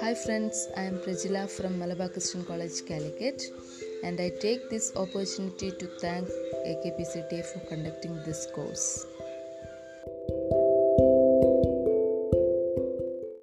Hi friends, I am Prajila from Malabar Christian College, Calicut, and I take this opportunity to thank AKPCTA for conducting this course.